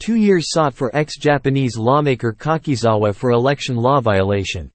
Two years sought for ex-Japanese lawmaker Kakizawa for election law violation.